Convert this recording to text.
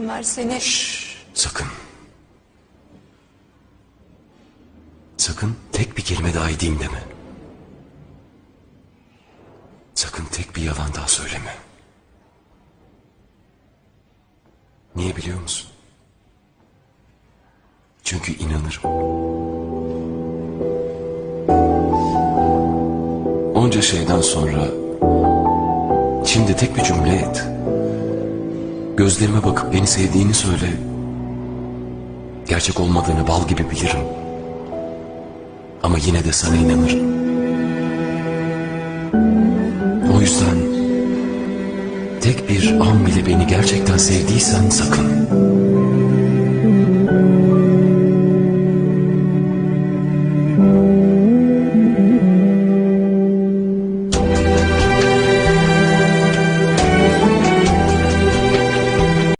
Ömer seni... Şşş, sakın. Sakın tek bir kelime daha edeyim deme. Sakın tek bir yalan daha söyleme. Niye biliyor musun? Çünkü inanırım. Onca şeyden sonra şimdi tek bir cümle et. Gözlerime bakıp beni sevdiğini söyle. Gerçek olmadığını bal gibi bilirim. Ama yine de sana inanırım. O yüzden tek bir an bile beni gerçekten sevdiysen sakın.